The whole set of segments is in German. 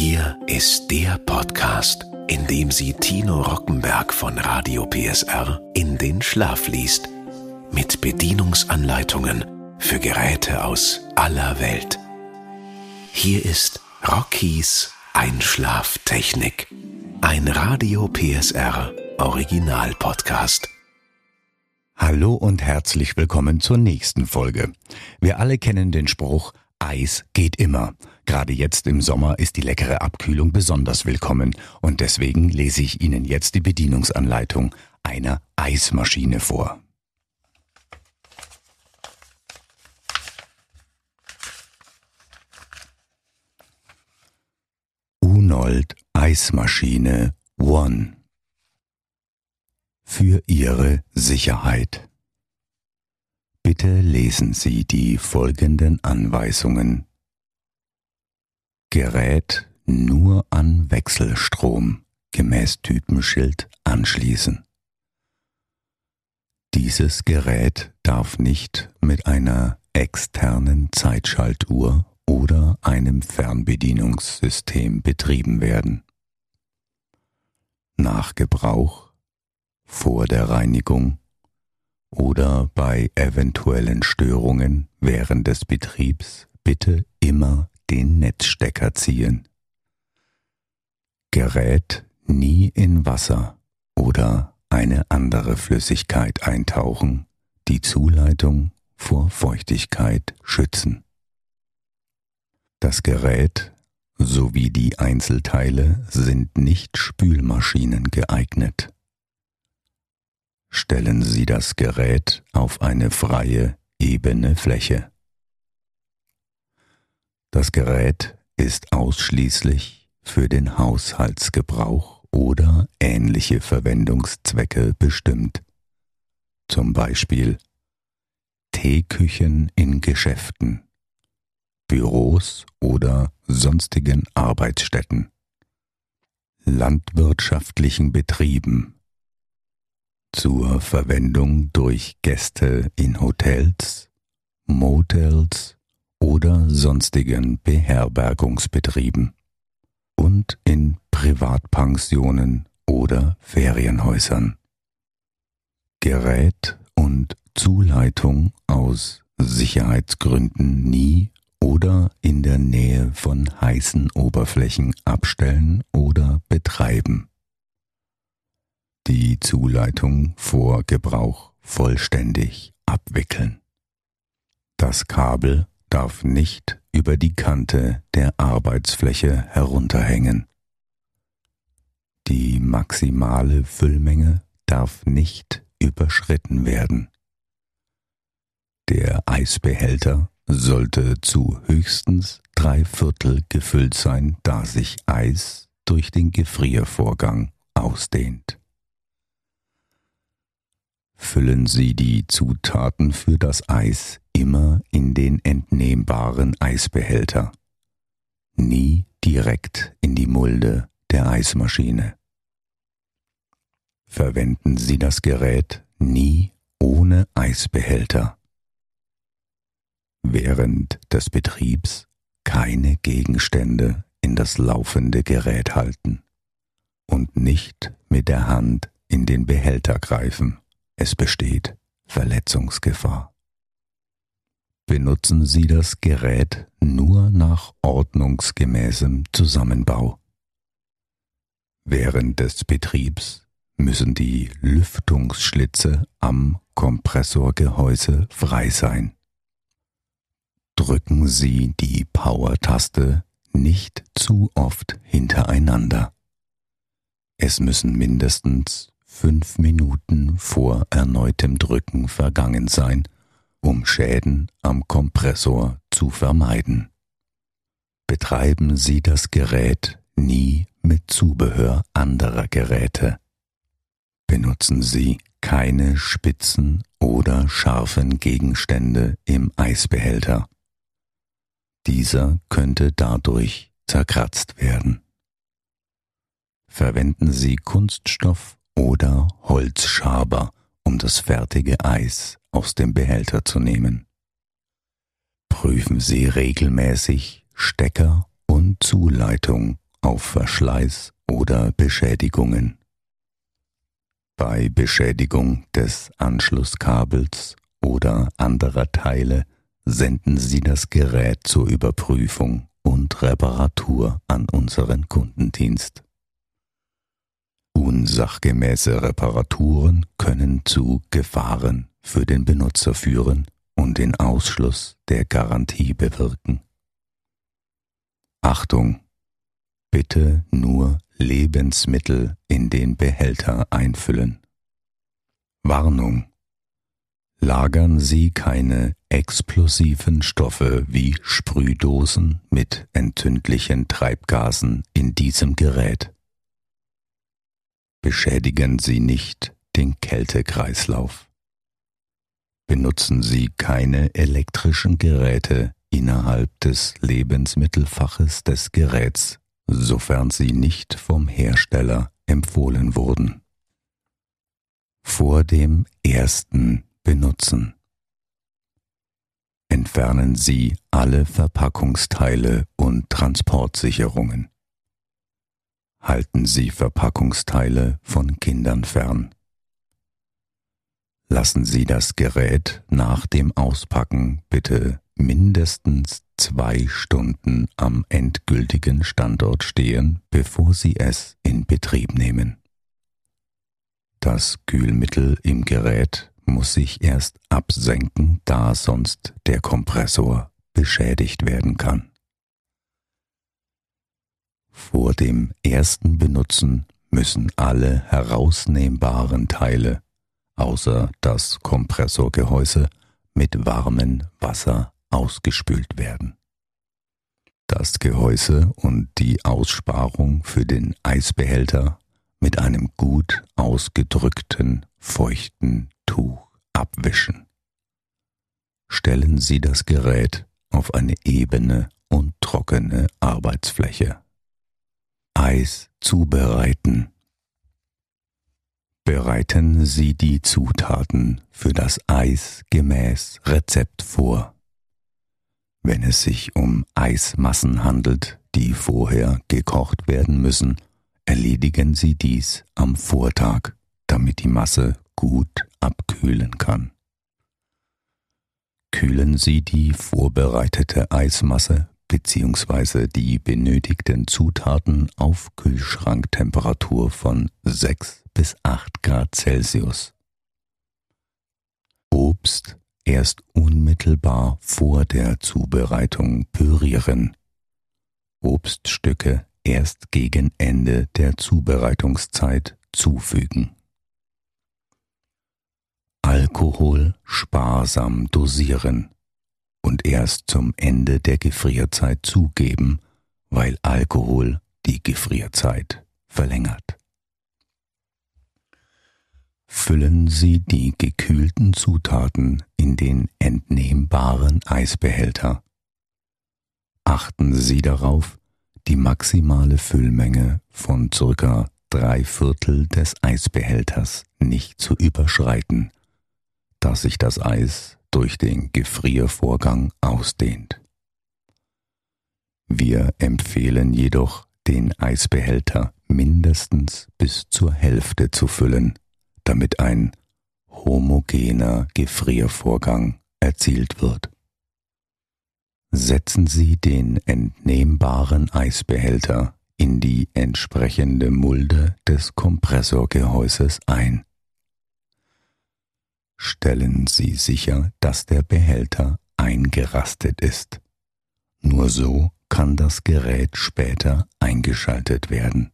Hier ist der Podcast, in dem sie Tino Rockenberg von Radio PSR in den Schlaf liest. Mit Bedienungsanleitungen für Geräte aus aller Welt. Hier ist Rockies Einschlaftechnik. Ein Radio PSR Original Podcast. Hallo und herzlich willkommen zur nächsten Folge. Wir alle kennen den Spruch, Eis geht immer. Gerade jetzt im Sommer ist die leckere Abkühlung besonders willkommen und deswegen lese ich Ihnen jetzt die Bedienungsanleitung einer Eismaschine vor. Unold Eismaschine One für Ihre Sicherheit. Bitte lesen Sie die folgenden Anweisungen. Gerät nur an Wechselstrom gemäß Typenschild anschließen. Dieses Gerät darf nicht mit einer externen Zeitschaltuhr oder einem Fernbedienungssystem betrieben werden. Nach Gebrauch, vor der Reinigung oder bei eventuellen Störungen während des Betriebs bitte immer den Netzstecker ziehen. Gerät nie in Wasser oder eine andere Flüssigkeit eintauchen, die Zuleitung vor Feuchtigkeit schützen. Das Gerät sowie die Einzelteile sind nicht Spülmaschinen geeignet stellen Sie das Gerät auf eine freie, ebene Fläche. Das Gerät ist ausschließlich für den Haushaltsgebrauch oder ähnliche Verwendungszwecke bestimmt, zum Beispiel Teeküchen in Geschäften, Büros oder sonstigen Arbeitsstätten, landwirtschaftlichen Betrieben zur Verwendung durch Gäste in Hotels, Motels oder sonstigen Beherbergungsbetrieben und in Privatpensionen oder Ferienhäusern. Gerät und Zuleitung aus Sicherheitsgründen nie oder in der Nähe von heißen Oberflächen abstellen oder betreiben die Zuleitung vor Gebrauch vollständig abwickeln. Das Kabel darf nicht über die Kante der Arbeitsfläche herunterhängen. Die maximale Füllmenge darf nicht überschritten werden. Der Eisbehälter sollte zu höchstens drei Viertel gefüllt sein, da sich Eis durch den Gefriervorgang ausdehnt füllen Sie die Zutaten für das Eis immer in den entnehmbaren Eisbehälter, nie direkt in die Mulde der Eismaschine. Verwenden Sie das Gerät nie ohne Eisbehälter. Während des Betriebs keine Gegenstände in das laufende Gerät halten und nicht mit der Hand in den Behälter greifen. Es besteht Verletzungsgefahr. Benutzen Sie das Gerät nur nach ordnungsgemäßem Zusammenbau. Während des Betriebs müssen die Lüftungsschlitze am Kompressorgehäuse frei sein. Drücken Sie die Power-Taste nicht zu oft hintereinander. Es müssen mindestens fünf Minuten vor erneutem Drücken vergangen sein, um Schäden am Kompressor zu vermeiden. Betreiben Sie das Gerät nie mit Zubehör anderer Geräte. Benutzen Sie keine spitzen oder scharfen Gegenstände im Eisbehälter. Dieser könnte dadurch zerkratzt werden. Verwenden Sie Kunststoff oder Holzschaber, um das fertige Eis aus dem Behälter zu nehmen. Prüfen Sie regelmäßig Stecker und Zuleitung auf Verschleiß oder Beschädigungen. Bei Beschädigung des Anschlusskabels oder anderer Teile senden Sie das Gerät zur Überprüfung und Reparatur an unseren Kundendienst. Unsachgemäße Reparaturen können zu Gefahren für den Benutzer führen und den Ausschluss der Garantie bewirken. Achtung! Bitte nur Lebensmittel in den Behälter einfüllen. Warnung! Lagern Sie keine explosiven Stoffe wie Sprühdosen mit entzündlichen Treibgasen in diesem Gerät. Beschädigen Sie nicht den Kältekreislauf. Benutzen Sie keine elektrischen Geräte innerhalb des Lebensmittelfaches des Geräts, sofern sie nicht vom Hersteller empfohlen wurden. Vor dem ersten Benutzen. Entfernen Sie alle Verpackungsteile und Transportsicherungen. Halten Sie Verpackungsteile von Kindern fern. Lassen Sie das Gerät nach dem Auspacken bitte mindestens zwei Stunden am endgültigen Standort stehen, bevor Sie es in Betrieb nehmen. Das Kühlmittel im Gerät muss sich erst absenken, da sonst der Kompressor beschädigt werden kann. Vor dem ersten Benutzen müssen alle herausnehmbaren Teile außer das Kompressorgehäuse mit warmem Wasser ausgespült werden. Das Gehäuse und die Aussparung für den Eisbehälter mit einem gut ausgedrückten, feuchten Tuch abwischen. Stellen Sie das Gerät auf eine ebene und trockene Arbeitsfläche. Eis zubereiten. Bereiten Sie die Zutaten für das Eis gemäß Rezept vor. Wenn es sich um Eismassen handelt, die vorher gekocht werden müssen, erledigen Sie dies am Vortag, damit die Masse gut abkühlen kann. Kühlen Sie die vorbereitete Eismasse bzw. die benötigten Zutaten auf Kühlschranktemperatur von 6 bis 8 Grad Celsius. Obst erst unmittelbar vor der Zubereitung pürieren. Obststücke erst gegen Ende der Zubereitungszeit zufügen. Alkohol sparsam dosieren und erst zum Ende der Gefrierzeit zugeben, weil Alkohol die Gefrierzeit verlängert. Füllen Sie die gekühlten Zutaten in den entnehmbaren Eisbehälter. Achten Sie darauf, die maximale Füllmenge von circa drei Viertel des Eisbehälters nicht zu überschreiten, da sich das Eis durch den Gefriervorgang ausdehnt. Wir empfehlen jedoch, den Eisbehälter mindestens bis zur Hälfte zu füllen, damit ein homogener Gefriervorgang erzielt wird. Setzen Sie den entnehmbaren Eisbehälter in die entsprechende Mulde des Kompressorgehäuses ein. Stellen Sie sicher, dass der Behälter eingerastet ist. Nur so kann das Gerät später eingeschaltet werden.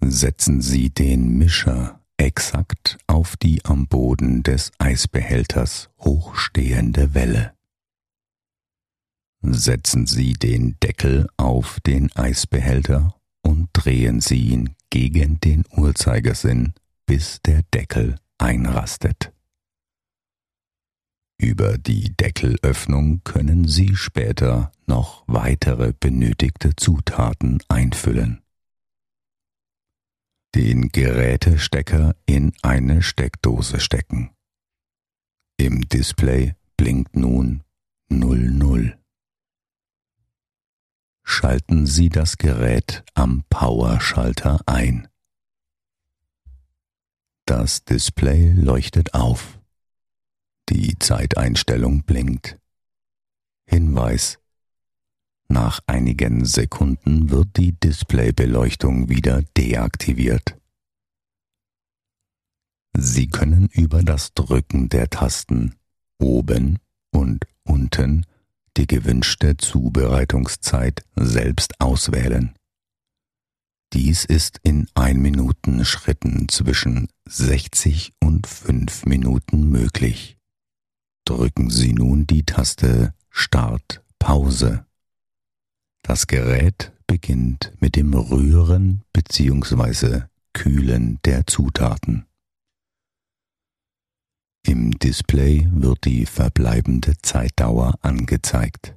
Setzen Sie den Mischer exakt auf die am Boden des Eisbehälters hochstehende Welle. Setzen Sie den Deckel auf den Eisbehälter und drehen Sie ihn gegen den Uhrzeigersinn, bis der Deckel einrastet. Über die Deckelöffnung können Sie später noch weitere benötigte Zutaten einfüllen den Gerätestecker in eine Steckdose stecken. Im Display blinkt nun 00. schalten Sie das Gerät am Powerschalter ein. Das Display leuchtet auf. Die Zeiteinstellung blinkt. Hinweis. Nach einigen Sekunden wird die Displaybeleuchtung wieder deaktiviert. Sie können über das Drücken der Tasten oben und unten die gewünschte Zubereitungszeit selbst auswählen. Dies ist in 1 Minuten Schritten zwischen 60 und 5 Minuten möglich. Drücken Sie nun die Taste Start Pause. Das Gerät beginnt mit dem Rühren bzw. Kühlen der Zutaten. Im Display wird die verbleibende Zeitdauer angezeigt.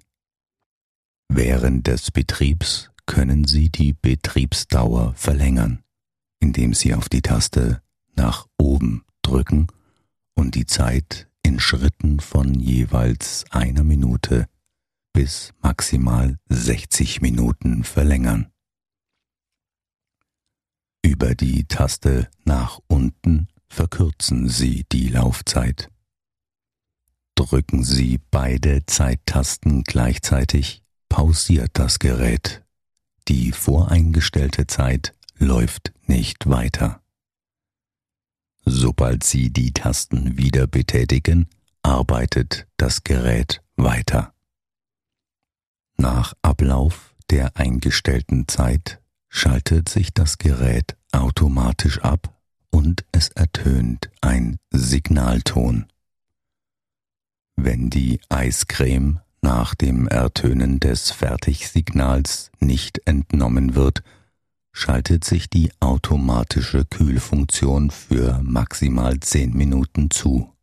Während des Betriebs können Sie die Betriebsdauer verlängern, indem Sie auf die Taste nach oben drücken und die Zeit in Schritten von jeweils einer Minute bis maximal 60 Minuten verlängern. Über die Taste nach unten verkürzen Sie die Laufzeit. Drücken Sie beide Zeittasten gleichzeitig, pausiert das Gerät. Die voreingestellte Zeit läuft nicht weiter. Sobald Sie die Tasten wieder betätigen, arbeitet das Gerät weiter. Nach Ablauf der eingestellten Zeit schaltet sich das Gerät automatisch ab und es ertönt ein Signalton. Wenn die Eiscreme nach dem Ertönen des Fertigsignals nicht entnommen wird, schaltet sich die automatische Kühlfunktion für maximal 10 Minuten zu,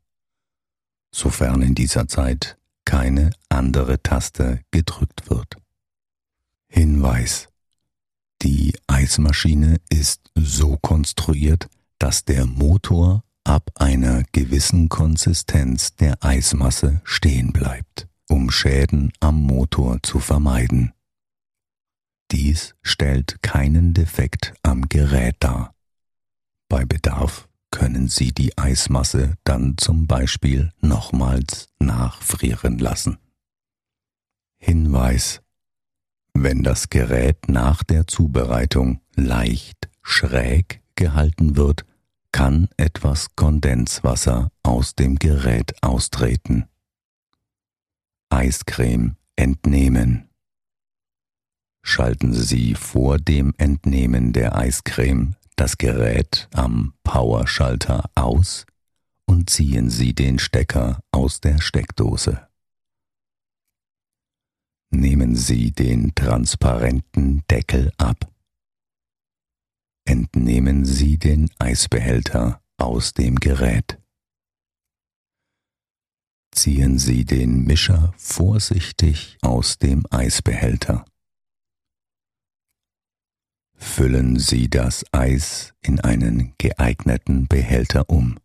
sofern in dieser Zeit keine andere Taste gedrückt wird. Hinweis Die Eismaschine ist so konstruiert, dass der Motor ab einer gewissen Konsistenz der Eismasse stehen bleibt, um Schäden am Motor zu vermeiden. Dies stellt keinen Defekt am Gerät dar. Bei Bedarf können Sie die Eismasse dann zum Beispiel nochmals nachfrieren lassen. Hinweis Wenn das Gerät nach der Zubereitung leicht schräg gehalten wird, kann etwas Kondenswasser aus dem Gerät austreten. Eiscreme entnehmen. Schalten Sie vor dem Entnehmen der Eiscreme das Gerät am Powerschalter aus und ziehen Sie den Stecker aus der Steckdose. Nehmen Sie den transparenten Deckel ab. Entnehmen Sie den Eisbehälter aus dem Gerät. Ziehen Sie den Mischer vorsichtig aus dem Eisbehälter. Füllen Sie das Eis in einen geeigneten Behälter um.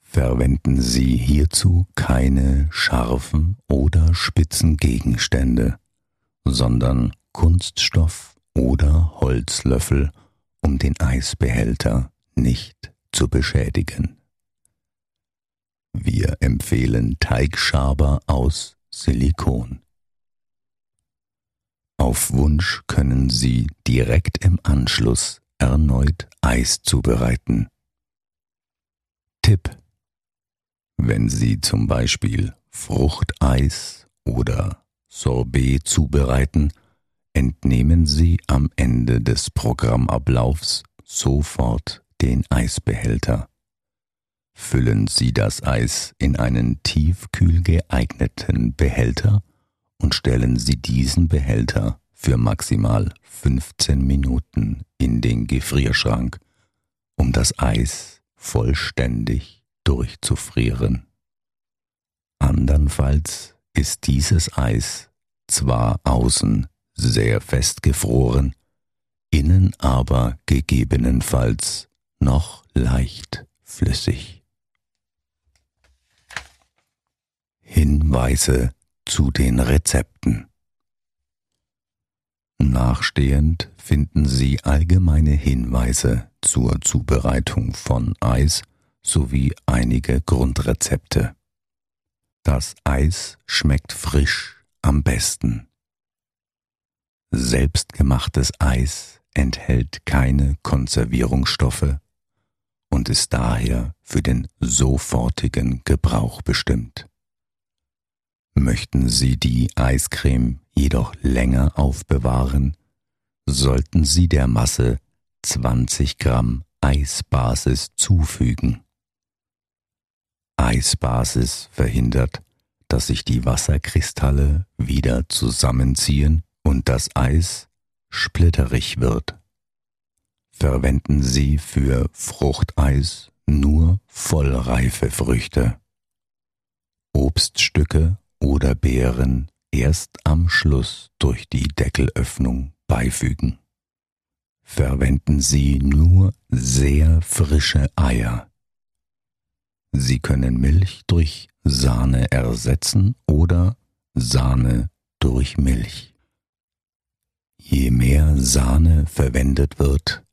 Verwenden Sie hierzu keine scharfen oder spitzen Gegenstände, sondern Kunststoff oder Holzlöffel, um den Eisbehälter nicht zu beschädigen. Wir empfehlen Teigschaber aus Silikon. Auf Wunsch können Sie direkt im Anschluss erneut Eis zubereiten. Tipp Wenn Sie zum Beispiel Fruchteis oder Sorbet zubereiten, entnehmen Sie am Ende des Programmablaufs sofort den Eisbehälter. Füllen Sie das Eis in einen tiefkühl geeigneten Behälter und stellen Sie diesen Behälter für maximal 15 Minuten in den Gefrierschrank, um das Eis vollständig durchzufrieren. Andernfalls ist dieses Eis zwar außen sehr festgefroren, innen aber gegebenenfalls noch leicht flüssig. Hinweise zu den Rezepten. Nachstehend finden Sie allgemeine Hinweise zur Zubereitung von Eis sowie einige Grundrezepte. Das Eis schmeckt frisch am besten. Selbstgemachtes Eis enthält keine Konservierungsstoffe und ist daher für den sofortigen Gebrauch bestimmt. Möchten Sie die Eiscreme jedoch länger aufbewahren, sollten Sie der Masse 20 Gramm Eisbasis zufügen. Eisbasis verhindert, dass sich die Wasserkristalle wieder zusammenziehen und das Eis splitterig wird. Verwenden Sie für Fruchteis nur vollreife Früchte. Obststücke oder Beeren erst am Schluss durch die Deckelöffnung beifügen. Verwenden Sie nur sehr frische Eier. Sie können Milch durch Sahne ersetzen oder Sahne durch Milch. Je mehr Sahne verwendet wird,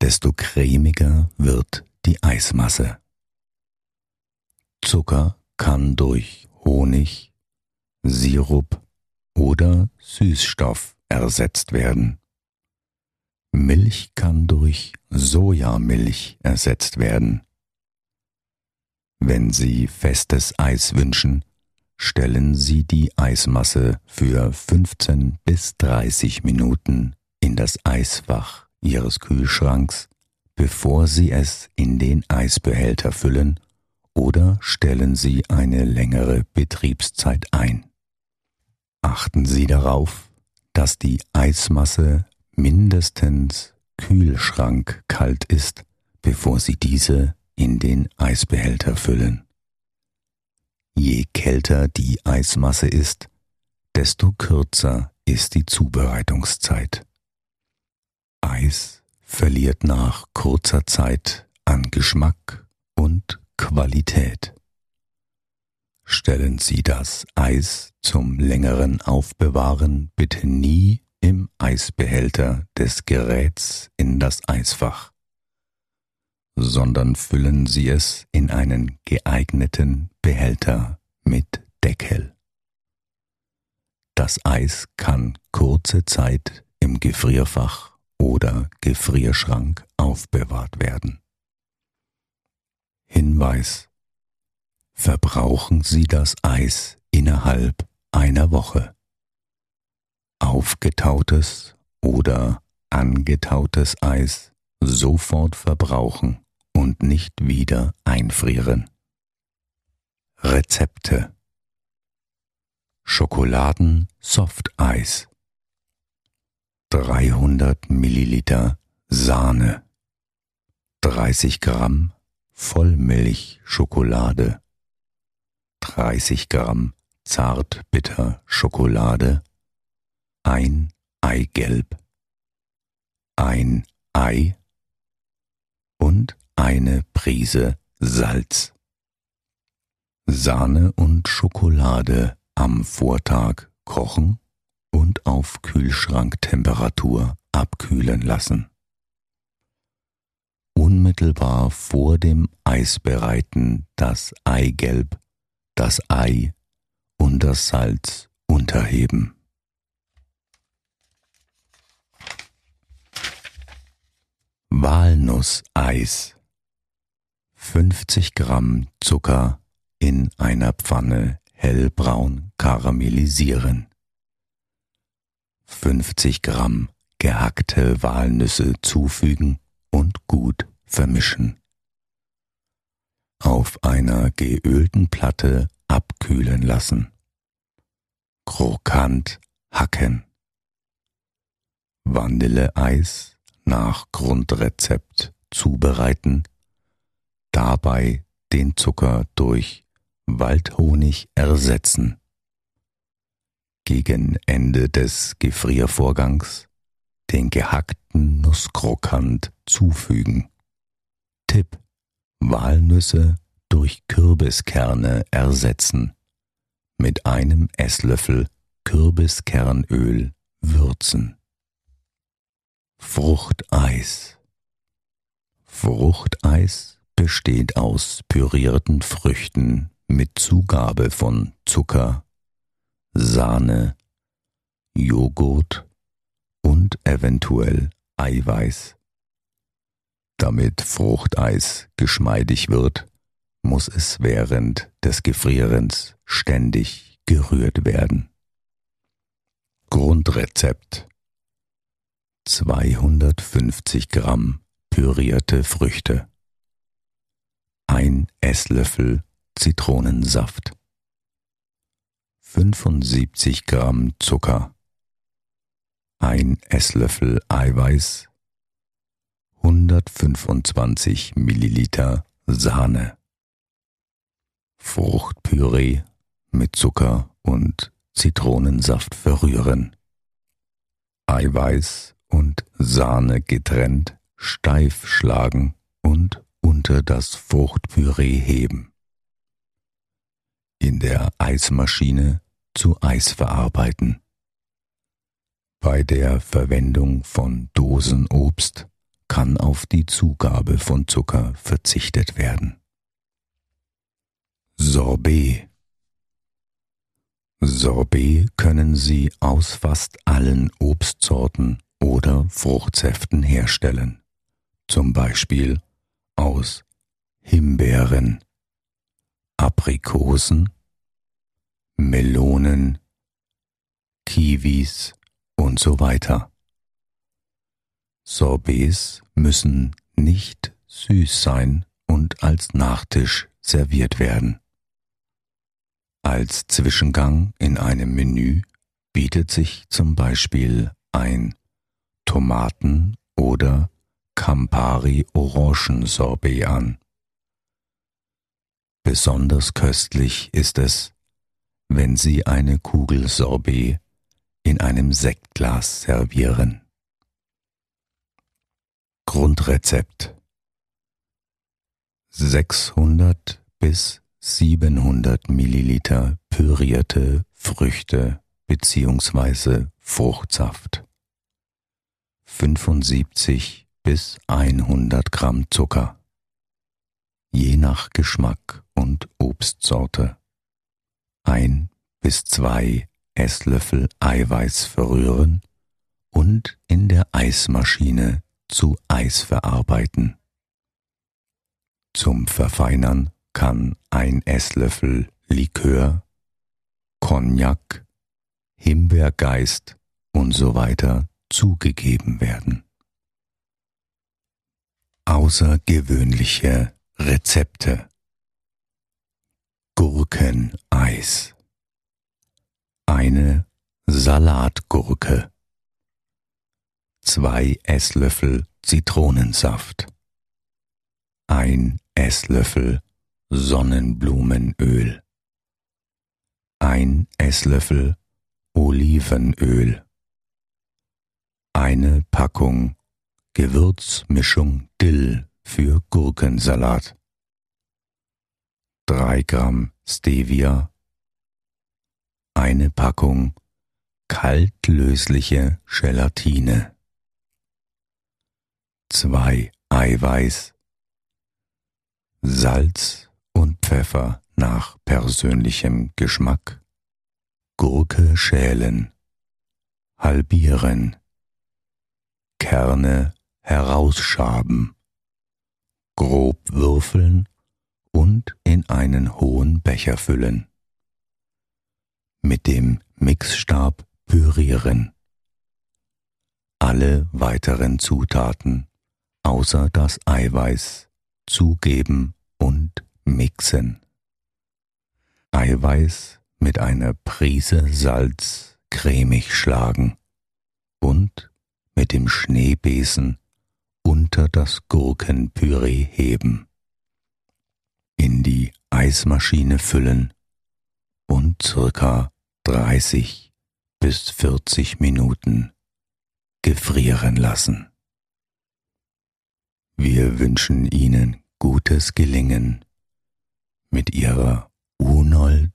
desto cremiger wird die Eismasse. Zucker kann durch Honig, Sirup oder Süßstoff ersetzt werden. Milch kann durch Sojamilch ersetzt werden. Wenn Sie festes Eis wünschen, stellen Sie die Eismasse für 15 bis 30 Minuten in das Eisfach Ihres Kühlschranks, bevor Sie es in den Eisbehälter füllen, oder stellen Sie eine längere Betriebszeit ein. Achten Sie darauf, dass die Eismasse mindestens kühlschrankkalt ist, bevor Sie diese in den Eisbehälter füllen. Je kälter die Eismasse ist, desto kürzer ist die Zubereitungszeit. Eis verliert nach kurzer Zeit an Geschmack und Qualität. Stellen Sie das Eis zum längeren Aufbewahren bitte nie im Eisbehälter des Geräts in das Eisfach, sondern füllen Sie es in einen geeigneten Behälter mit Deckel. Das Eis kann kurze Zeit im Gefrierfach oder Gefrierschrank aufbewahrt werden. Hinweis verbrauchen Sie das Eis innerhalb einer Woche. Aufgetautes oder angetautes Eis sofort verbrauchen und nicht wieder einfrieren. Rezepte Schokoladen Softeis 300 Milliliter Sahne 30 Gramm Vollmilchschokolade 30 Gramm Zartbitterschokolade, ein Eigelb, ein Ei und eine Prise Salz. Sahne und Schokolade am Vortag kochen und auf Kühlschranktemperatur abkühlen lassen. Unmittelbar vor dem Eisbereiten das Eigelb das Ei und das Salz unterheben. Walnusseis 50 Gramm Zucker in einer Pfanne hellbraun karamellisieren. 50 Gramm gehackte Walnüsse zufügen und gut vermischen auf einer geölten Platte abkühlen lassen. Krokant hacken. Vanilleeis nach Grundrezept zubereiten, dabei den Zucker durch Waldhonig ersetzen. Gegen Ende des Gefriervorgangs den gehackten Nusskrokant zufügen. Tipp Walnüsse durch Kürbiskerne ersetzen. Mit einem Esslöffel Kürbiskernöl würzen. Fruchteis. Fruchteis besteht aus pürierten Früchten mit Zugabe von Zucker, Sahne, Joghurt und eventuell Eiweiß. Damit Fruchteis geschmeidig wird, muss es während des Gefrierens ständig gerührt werden. Grundrezept 250 Gramm pürierte Früchte. Ein Esslöffel Zitronensaft. 75 Gramm Zucker. Ein Esslöffel Eiweiß. 125 Milliliter Sahne. Fruchtpüree mit Zucker und Zitronensaft verrühren. Eiweiß und Sahne getrennt, steif schlagen und unter das Fruchtpüree heben. In der Eismaschine zu Eis verarbeiten. Bei der Verwendung von Dosenobst kann auf die Zugabe von Zucker verzichtet werden. Sorbet Sorbet können Sie aus fast allen Obstsorten oder Fruchtsäften herstellen, zum Beispiel aus Himbeeren, Aprikosen, Melonen, Kiwis und so weiter. Sorbets müssen nicht süß sein und als Nachtisch serviert werden. Als Zwischengang in einem Menü bietet sich zum Beispiel ein Tomaten- oder Campari-Orangensorbet an. Besonders köstlich ist es, wenn Sie eine Kugel Sorbet in einem Sektglas servieren. Grundrezept. 600 bis 700 Milliliter pürierte Früchte bzw. Fruchtsaft, 75 bis 100 Gramm Zucker, je nach Geschmack und Obstsorte, ein bis zwei Esslöffel Eiweiß verrühren und in der Eismaschine zu Eis verarbeiten. Zum Verfeinern kann ein Esslöffel Likör, Cognac, Himbeergeist und so weiter zugegeben werden. Außergewöhnliche Rezepte Gurkeneis Eine Salatgurke Zwei Esslöffel Zitronensaft. Ein Esslöffel Sonnenblumenöl, ein Esslöffel Olivenöl, eine Packung Gewürzmischung Dill für Gurkensalat, drei Gramm Stevia, eine Packung kaltlösliche Gelatine, zwei Eiweiß, Salz und Pfeffer nach persönlichem Geschmack, Gurke schälen, halbieren, Kerne herausschaben, grob würfeln und in einen hohen Becher füllen. Mit dem Mixstab pürieren. Alle weiteren Zutaten außer das Eiweiß zugeben und mixen. Eiweiß mit einer Prise Salz cremig schlagen und mit dem Schneebesen unter das Gurkenpüree heben. In die Eismaschine füllen und circa 30 bis 40 Minuten gefrieren lassen. Wir wünschen Ihnen gutes Gelingen mit ihrer Unold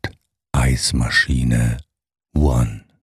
Eismaschine One.